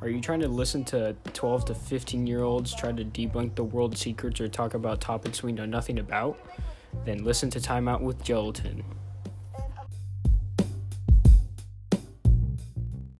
Are you trying to listen to 12 to 15 year olds try to debunk the world's secrets or talk about topics we know nothing about? Then listen to Time Out with Gelatin.